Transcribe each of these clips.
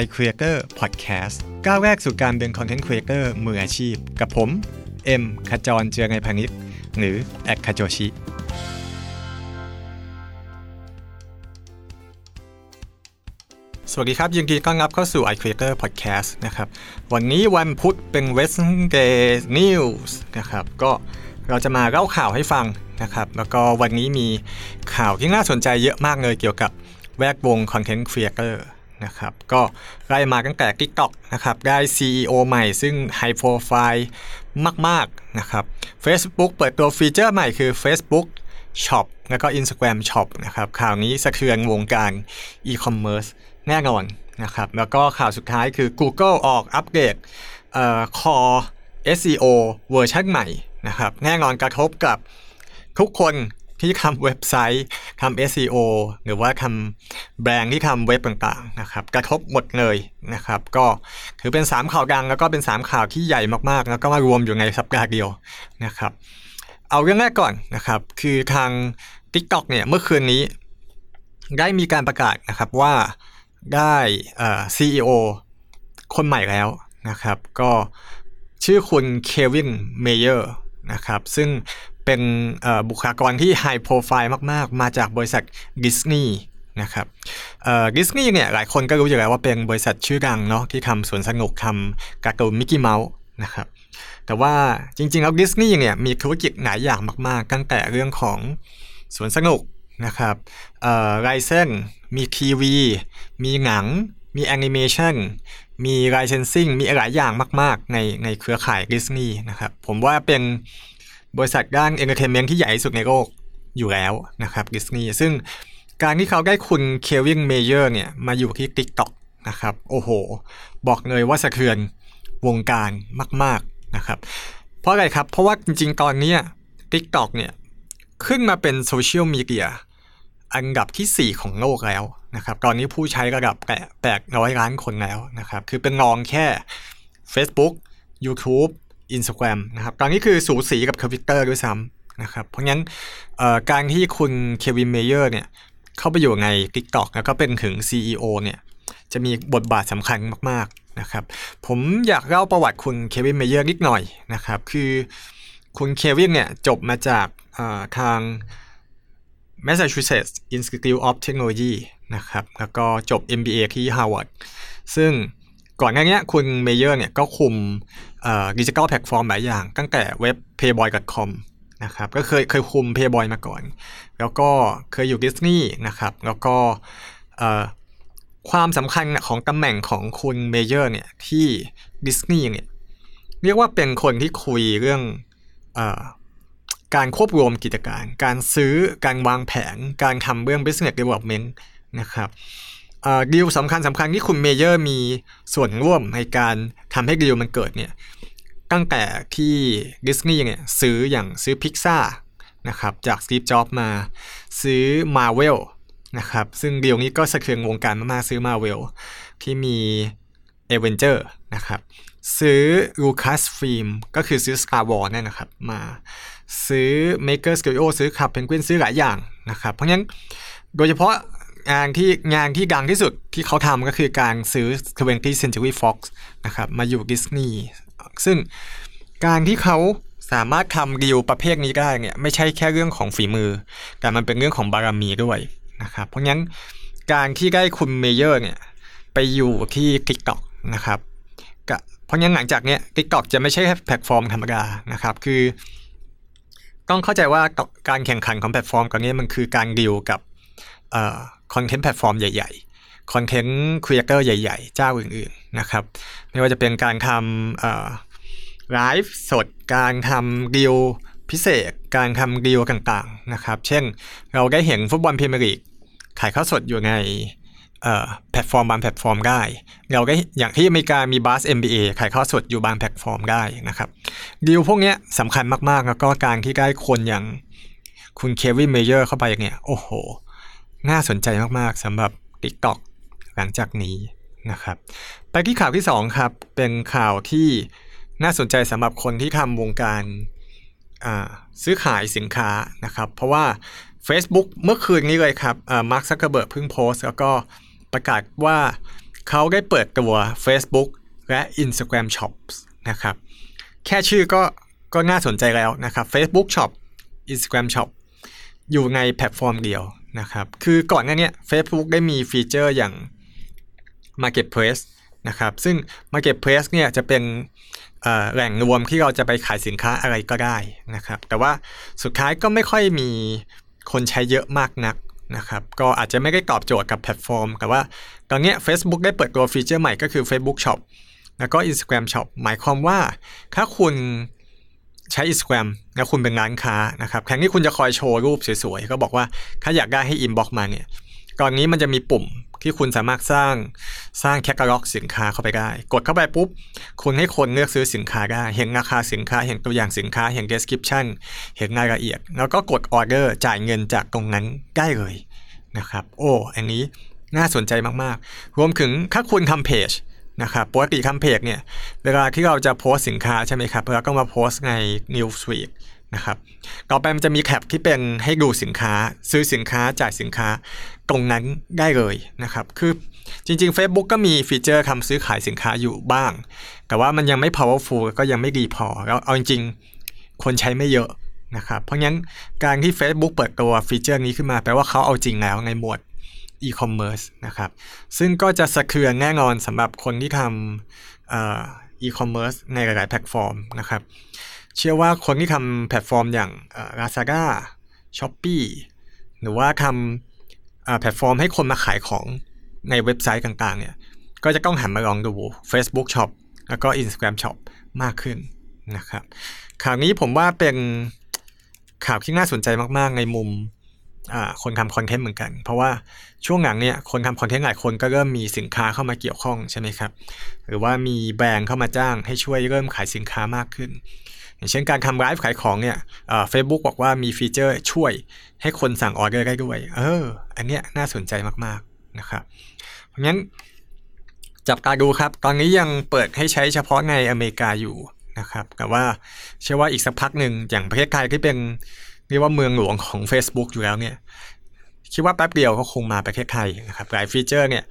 iCreator Podcast ก้าวแรกสู่การเป็น Content Creator มืออาชีพ กับผม เอ็มขจรเจือไงพานิชหรือแอดคาโจชิ สวัสดีครับ ยินดีต้อนรับเข้าสู่ iCreator Podcast นะครับ วันนี้วันพุธเป็น Wednesday News นะครับ ก็เราจะมาเล่าข่าวให้ฟังนะครับ แล้วก็วันนี้มีข่าวที่น่าสนใจเยอะมากเลยเกี่ยวกับแวดวง Content Creator นะครับก็ไล่มาตั้งแต่ TikTok นะครับได้ CEO ใหม่ซึ่ง High Profile มาก ๆ นะครับ Facebook เปิดตัวฟีเจอร์ใหม่คือ Facebook Shop แล้วก็ Instagram Shop นะครับข่าวนี้สะเทือนวงการ e-commerce แน่นอนนะครับแล้วก็ข่าวสุดท้ายคือ Google ออกอัปเดตเอ่อ Core SEO เวอร์ชันใหม่นะครับแน่นอนกระทบกับทุกคน ที่ทำเว็บไซต์ทำ SEO หรือว่าทำแบรนด์ที่ทำเว็บต่างๆนะครับกระทบหมดเลยนะครับ ก็ถือเป็น 3 ข่าวดังแล้วก็เป็น 3 ข่าวที่ใหญ่มากๆ แล้วก็มารวมอยู่ในสัปดาห์เดียวนะครับ เอาเรื่องแรกก่อนนะครับ คือทาง TikTok เนี่ยเมื่อคืนนี้ ได้มีการประกาศนะครับว่าได้เอ่อ CEO คนใหม่แล้วนะครับ ก็ชื่อคุณเควินเมเยอร์นะครับ ซึ่ง เป็นบุคลากรที่ high profile มาก ๆ มาจากบริษัทดิสนีย์นะครับดิสนีย์เนี่ยหลายคนก็รู้อยู่แล้วว่าเป็นบริษัทชื่อดังเนาะที่ทำสวนสนุกทำการ์ตูนมิกกี้เมาส์นะครับแต่ว่าจริง ๆ แล้วดิสนีย์เนี่ยมีธุรกิจหลายอย่างมาก ๆ ตั้งแต่เรื่องของสวนสนุกนะครับ license มีทีวี มีหนัง มีแอนิเมชันมี licensing มีหลายอย่างมาก ๆ ในในเครือข่ายดิสนีย์นะครับผมว่าเป็น บริษัทด้าน entertainment ที่ใหญ่ที่สุดในโลกอยู่แล้วนะครับดิสนีย์ซึ่งการที่เขาได้คุณเควินเมเยอร์เนี่ยมาอยู่ที่ TikTok นะครับโอ้โห บอกเลยว่าสะเทือนวงการมาก ๆนะครับ เพราะอะไรครับ เพราะว่าจริงๆ ตอนนี้ TikTok เนี่ยขึ้นมาเป็นโซเชียลมีเดียอันดับที่ 4 ของโลกแล้วนะครับ ตอนนี้ผู้ใช้ระดับแปดร้อยล้านคนแล้วนะครับ คือเป็นรองแค่ Facebook YouTube Instagram นะครับตอนนี้คือสูสีกับ Twitter ด้วยซ้ำนะครับ เพราะงั้นการที่คุณเควินเมเยอร์เนี่ยเข้าไปอยู่ใน TikTok แล้วก็เป็นถึง CEO เนี่ยจะมีบทบาทสำคัญมากๆนะครับผมอยากเล่าประวัติคุณเควินเมเยอร์นิดหน่อยนะครับคือคุณเควินเนี่ยจบมาจากทาง Massachusetts Institute of Technology นะครับแล้วก็จบ MBA ที่ Harvard ซึ่งก่อนหน้านี้คุณเมเยอร์เนี่ยก็คุม ดิจิทัลแพลตฟอร์มหลายอย่าง ตั้งแต่เว็บ playboy.com นะครับก็เคยเคยคุม Playboy มาก่อน แล้วก็เคยอยู่ดิสนีย์นะครับแล้วก็ความสำคัญของตำแหน่งของคุณเมเยอร์เนี่ยที่ดิสนีย์เนี่ยเรียกว่าเป็นคนที่คุมเรื่องการควบรวมกิจการ การซื้อการวางแผน การทำเรื่อง business development นะครับ ดีลสำคัญสำคัญที่คุณเมเยอร์มีส่วนร่วมในการทำให้ดีลมันเกิดเนี่ยตั้งแต่ที่ดิสนีย์เนี่ยซื้ออย่างซื้อพิกซ่านะครับจาก Steve Jobs มาซื้อมาเวลนะครับซึ่งดีลนี้ก็สะเทือนวงการมากๆซื้อมาเวลที่มีเอเวนเจอร์นะครับซื้อ Lucasfilm ก็คือซื้อ Star Wars เนี่ยนะครับมาซื้อ Maker Studios ซื้อ Club Penguin ซื้อหลายอย่างนะครับเพราะงั้นโดยเฉพาะ งานที่งานที่ดังที่สุดที่เขาทำก็คือการซื้อ 20th Century Fox นะครับมาอยู่ดิสนีย์ซึ่งการที่เขาสามารถทำดีลประเภทนี้ได้เนี่ยไม่ใช่แค่เรื่องของฝีมือ แต่มันเป็นเรื่องของบารมีด้วยนะครับเพราะงั้นการที่ได้คุณเมเยอร์เนี่ยไปอยู่ที่ TikTok นะครับเพราะงั้นหลังจากเนี้ย TikTok จะไม่ใช่แพลตฟอร์มธรรมดานะครับคือ ต้องเข้าใจว่าการแข่งขันของแพลตฟอร์มตอนนี้มันคือการดีลกับ คอนเทนต์แพลตฟอร์มใหญ่ๆคอนเทนต์ครีเอเตอร์ใหญ่ๆ เจ้าอื่นๆนะครับ ไม่ว่าจะเป็นการทำไลฟ์สดการทำดีลพิเศษการทำดีลต่างๆนะครับ เช่นเราได้เห็นฟุตบอลพรีเมียร์ลีกถ่ายทอดสดอยู่ในแพลตฟอร์มบางแพลตฟอร์มได้ เราก็อย่างที่อเมริกามีบาส NBA ถ่ายทอดสดอยู่บางแพลตฟอร์มได้นะครับดีลพวกนี้สำคัญมากๆ แล้วก็การที่ได้คนอย่างคุณเควินเมเยอร์เข้าไปอย่างเงี้ยโอ้โห น่าสนใจมากๆสำหรับ TikTok หลังจากนี้นะครับ ไปที่ข่าวที่2ครับ เป็นข่าวที่น่าสนใจสำหรับคนที่ทำวงการซื้อขายสินค้านะครับ เพราะว่า Facebook เมื่อคืนนี้เลยครับมาร์คซักเกอร์เบิร์กเพิ่งโพสต์แล้วก็ประกาศว่าเขาได้เปิดตัว Facebook และ Instagram Shops นะครับ แค่ชื่อก็ก็น่าสนใจแล้วนะครับ Facebook Shop Instagram Shop อยู่ในแพลตฟอร์มเดียว นะครับ คือก่อนหน้านี้ Facebook ได้มีฟีเจอร์อย่าง Marketplace นะครับ ซึ่ง Marketplace เนี่ยจะเป็นแหล่งรวมที่เราจะไปขายสินค้าอะไรก็ได้นะครับ แต่ว่าสุดท้ายก็ไม่ค่อยมีคนใช้เยอะมากนักนะครับ ก็อาจจะไม่ได้ตอบโจทย์กับแพลตฟอร์ม แต่ว่าตอนนี้ Facebook ได้เปิดตัวฟีเจอร์ใหม่ก็คือ Facebook Shop แล้วก็ Instagram Shop หมายความว่าถ้าคุณ ใช้ Instagram แล้วคุณเป็นร้านค้านะครับแทนที่คุณจะคอยโชว์รูปสวยๆ ก็บอกว่าถ้าอยากได้ให้ inbox มาเนี่ยตอนนี้มันจะมีปุ่มที่คุณสามารถสร้างสร้างแคตตาล็อกสินค้าเข้าไปได้ กดเข้าไปปุ๊บ คุณให้คนเลือกซื้อสินค้าได้ เห็นราคาสินค้า เห็นตัวอย่างสินค้า เห็น description เห็นรายละเอียด แล้วก็กดออเดอร์จ่ายเงินจากตรงนั้นได้เลยนะครับ โอ้ อันนี้น่าสนใจมากๆ รวมถึงถ้าคุณทำเพจ นะครับปกติทำเพจเนี่ยเวลาที่เราจะโพสสินค้าใช่ไหมครับเราก็มาโพสใน Newsweek นะครับต่อไปมันจะมีแท็บที่เป็นให้ดูสินค้า ซื้อสินค้าจ่ายสินค้าตรงนั้นได้เลยนะครับ คือจริง ๆ Facebook ก็มีฟีเจอร์ทำซื้อขายสินค้าอยู่บ้าง แต่ว่ามันยังไม่ powerful ก็ยังไม่ดีพอแล้วเอาจริงๆ คนใช้ไม่เยอะนะครับ เพราะงั้นการที่ Facebook เปิดตัวฟีเจอร์นี้ขึ้นมาแปลว่าเขาเอาจริงแล้วในหมวด e-commerce นะครับ ซึ่งก็จะสะเทือนแน่นอนสำหรับคนที่ทำ e-commerce ในหลาย ๆ แพลตฟอร์มนะครับ เชื่อว่าคนที่ทำแพลตฟอร์มอย่าง Lazada Shopee หรือว่าทำแพลตฟอร์มให้คนมาขายของในเว็บไซต์ต่าง ๆ เนี่ย ก็จะต้องหันมาลองดู Facebook Shop แล้วก็ Instagram Shop มากขึ้นนะครับ ข่าวนี้ผมว่าเป็นข่าวที่น่าสนใจมาก ๆ ในมุม คนทำคอนเทนต์เหมือนกัน เพราะว่าช่วงหลังเนี่ยคนทำคอนเทนต์หลายคนก็เริ่มมีสินค้าเข้ามาเกี่ยวข้องใช่ไหมครับ หรือว่ามีแบรนด์เข้ามาจ้างให้ช่วยเริ่มขายสินค้ามากขึ้น อย่างเช่นการทำไลฟ์ขายของเนี่ยเฟซบุ๊กบอกว่ามีฟีเจอร์ช่วยให้คนสั่งออเดอร์ได้ด้วย เออ อันเนี้ยน่าสนใจมากๆนะครับ เพราะงั้นจับตาดูครับ ตอนนี้ยังเปิดให้ใช้เฉพาะในอเมริกาอยู่นะครับแต่ว่าเชื่อว่าอีกสักพักหนึ่งอย่างประเทศไทยที่เป็น เรียกว่าเมืองหลวงของ Facebook อยู่แล้วเนี่ยคิดว่าแป๊บเดียวก็คงมาประเทศไทยนะครับหลายฟีเจอร์เนี่ย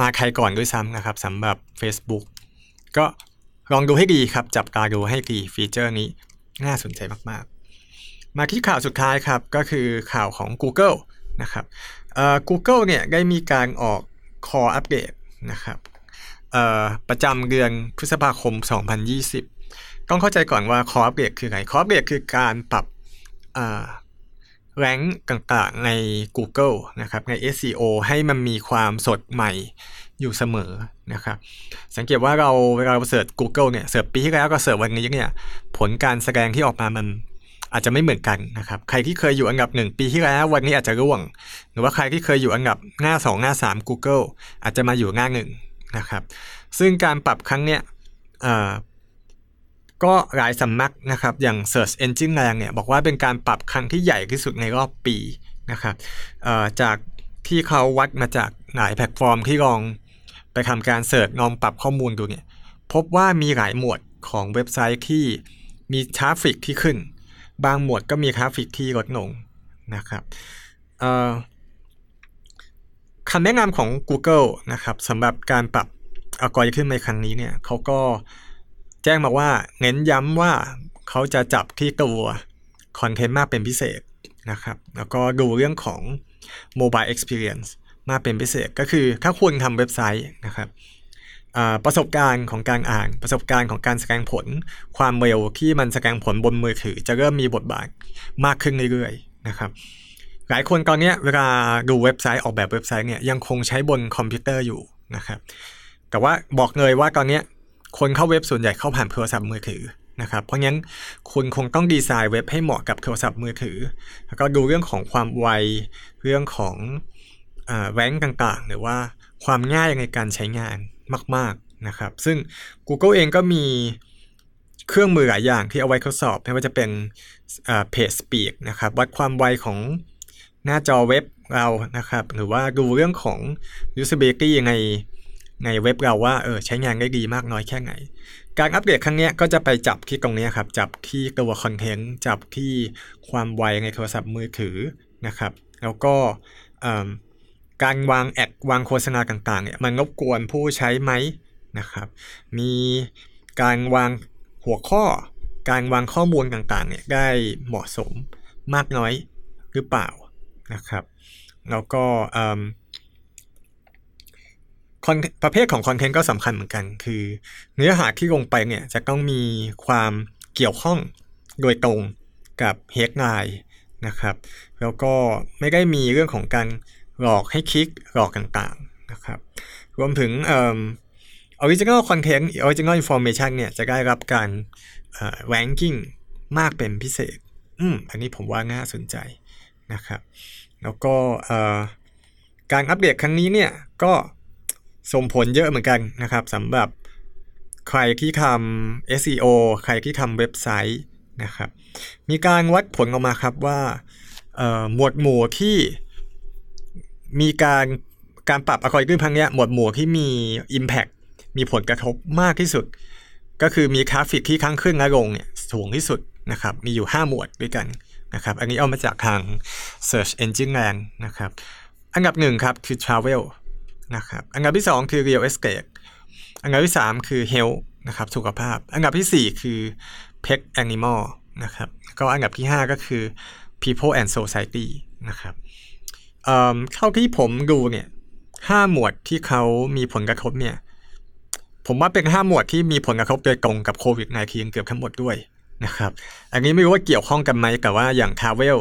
มาใครก่อนด้วยซ้ำนะครับสำหรับ Facebook ก็ลองดูให้ดีครับ จับตาดูให้ดีฟีเจอร์นี้น่าสนใจมากๆ มาที่ข่าวสุดท้ายครับ ก็คือข่าวของ Google นะครับเอ่อ Google เนี่ยได้มีการออก Core Update นะครับเอ่อประจำเดือนพฤษภาคม 2020 ต้องเข้าใจก่อนว่า Core Update คือไร Core Update คือการปรับ แรงต่างๆใน Google นะครับใน SEO ให้มันมีความสดใหม่อยู่เสมอนะครับสังเกตว่าเราเวลาเราเสิร์ช Google เนี่ยเสิร์ชปีที่แล้วก็เสิร์ชวันนี้เนี่ยผลการแสดงที่ออกมามันอาจจะไม่เหมือนกันนะครับใครที่เคยอยู่อันดับหนึ่งปีที่แล้ววันนี้อาจจะร่วง หรือว่าใครที่เคยอยู่อันดับหน้า 2 หน้า 3 Google อาจจะมาอยู่หน้าหนึ่งนะครับซึ่งการปรับครั้งเนี้ย ก็หลายสำนักนะครับอย่าง Search Engine แรงเนี่ยบอกว่าเป็นการปรับครั้งที่ใหญ่ที่สุดในรอบปีนะครับจากที่เขาวัดมาจากหลายแพลตฟอร์มที่ลองไปทำการ search ลองปรับข้อมูลดูเนี่ยพบว่ามีหลายหมวดของเว็บไซต์ที่มี traffic ที่ขึ้น บางหมวดก็มี traffic ที่ลดลงนะครับคำแนะนำของ Google นะครับสำหรับการปรับอัลกอริทึมในครั้งนี้เนี่ยเขาก็ แจ้งมาว่าเน้นย้ำว่าเขาจะจับที่ตัวคอนเทนต์มากเป็นพิเศษนะครับ แล้วก็ดูเรื่องของ Mobile Experience มากเป็นพิเศษ ก็คือถ้าคุณทำเว็บไซต์นะครับประสบการณ์ของการอ่านประสบการณ์ของการแสดงผล ความเร็วที่มันแสดงผลบนมือถือ จะเริ่มมีบทบาทมากขึ้นเรื่อยๆนะครับ หลายคนตอนนี้เวลาดูเว็บไซต์ออกแบบเว็บไซต์เนี่ยยังคงใช้บนคอมพิวเตอร์อยู่นะครับแต่ว่าบอกเลยว่าตอนนี้ คนเข้าเว็บส่วนใหญ่เข้าผ่านโทรศัพท์มือถือนะครับเพราะงั้นคุณคงต้องดีไซน์เว็บให้เหมาะกับโทรศัพท์มือถือ แล้วก็ดูเรื่องของความไวเรื่องของแรงต่างๆ หรือว่าความง่ายในการใช้งานมาก ๆนะครับ ซึ่ง Google เองก็มีเครื่องมือหลายอย่างที่เอาไว้ทดสอบไม่ว่าจะเป็นเพจสปีดนะครับวัดความไวของหน้าจอเว็บเรานะครับ หรือว่าดูเรื่องของ usability ใน ในเว็บเราว่าเออใช้งานได้ดีมากน้อยแค่ไหน การอัปเดตครั้งนี้ก็จะไปจับที่ตรงนี้ครับ จับที่ตัวคอนเทนต์จับที่ความไวในโทรศัพท์มือถือนะครับ แล้วก็การวาง ad วางโฆษณาต่างๆเนี่ยมันรบกวนผู้ใช้ไหมนะครับ มีการวางหัวข้อ การวางข้อมูลต่างๆเนี่ยได้เหมาะสมมากน้อยหรือเปล่านะครับ แล้วก็ ประเภทของ content ก็สำคัญเหมือนกัน คือ เนื้อหาที่ลงไปเนี่ยจะต้องมีความเกี่ยวข้องโดยตรงกับ headlineนะครับ แล้วก็ไม่ได้มีเรื่องของการหลอกให้คลิกหลอกต่างๆนะครับ รวมถึง original content original information เนี่ยจะได้รับการ ranking มากเป็นพิเศษ อืมอันนี้ผมว่าน่าสนใจนะครับ แล้วก็การอัปเดตครั้งนี้เนี่ยก็ ส่งผลเยอะเหมือนกันนะครับสำหรับใครที่ทำ SEO ใครที่ทำเว็บไซต์นะครับ มีการวัดผลออกมาครับว่าหมวดหมู่ที่มีการการปรับอัลกอริทึมพังเนี้ยหมวดหมู่ที่มี Impact มีผลกระทบมากที่สุด ก็คือมีทราฟิกที่ข้างขึ้นและลงเนี่ยสูงที่สุดนะครับ มีอยู่ 5 หมวดด้วยกันนะครับ อันนี้เอามาจากทาง Search Engine Land นะครับ อันดับหนึ่งครับคือ Travel นะครับอันดับที่ 2 คือ real estate อันดับที่ 3 คือ health นะครับสุขภาพ อันดับที่ 4 คือ pet animal นะครับก็อันดับที่ 5 ก็คือ people and society นะครับเท่าที่ผมดูเนี่ยห้าหมวดที่เขามีผลกระทบเนี่ยผมว่าเป็นห้าหมวดที่มีผลกระทบโดยตรงกับโควิด -19 เกือบทั้งหมดด้วยนะครับ อันนี้ไม่รู้ว่าเกี่ยวข้องกันไหมแต่ว่าอย่างทาเวล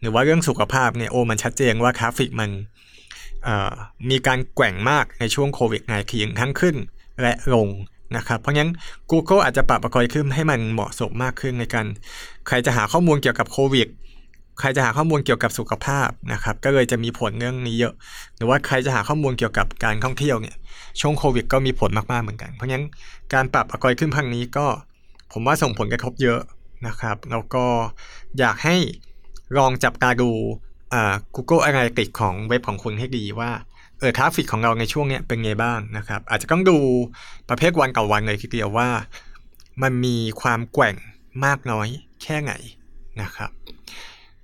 หรือว่าเรื่องสุขภาพเนี่ยโอ้มันชัดเจนว่าทราฟิกมัน มีการแกว่งมากในช่วงโควิด -19 ทั้งขึ้นและลงนะครับเพราะงั้น Google อาจจะปรับประกอยขึ้นให้มันเหมาะสมมากขึ้นในการ ใครจะหาข้อมูลเกี่ยวกับโควิดใครจะหาข้อมูลเกี่ยวกับสุขภาพนะครับ ก็เลยจะมีผลเรื่องนี้เยอะ หรือว่าใครจะหาข้อมูลเกี่ยวกับการท่องเที่ยวเนี่ยช่วงโควิด ก็มีผลมากๆเหมือนกัน เพราะงั้นการปรับประกอยขึ้นพังนี้ก็ ผมว่าส่งผลกระทบเยอะนะครับ แล้วก็อยากให้ลองจับตาดู Google Analytics ของเว็บของคุณให้ดีว่าเออทราฟฟิกของเราในช่วงนี้เป็นไงบ้างนะครับ อาจจะต้องดูประเภทวันกับวันเลยทีเดียวว่า มันมีความแกว่งมากน้อยแค่ไหนนะครับ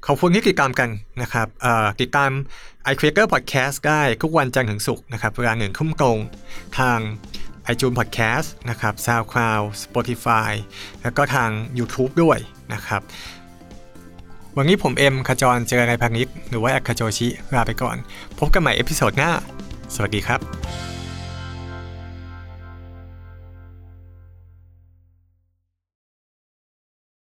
ขอบคุณที่ติดตามกันนะครับติดตาม i c r e a t o r Podcast ได้ทุกวันจันทร์ถึงศุกร์นะครับเวลาหนึ่งทุ่มตรงทาง iTunes Podcast นะครับ SoundCloud Spotify แล้วก็ทาง YouTube ด้วยนะครับ วันนี้ผมเอ็มขจรเจียรนัยพานิชย์ หรือว่า at khajochi ลาไปก่อน พบกันใหม่ episode หน้า สวัสดีครับ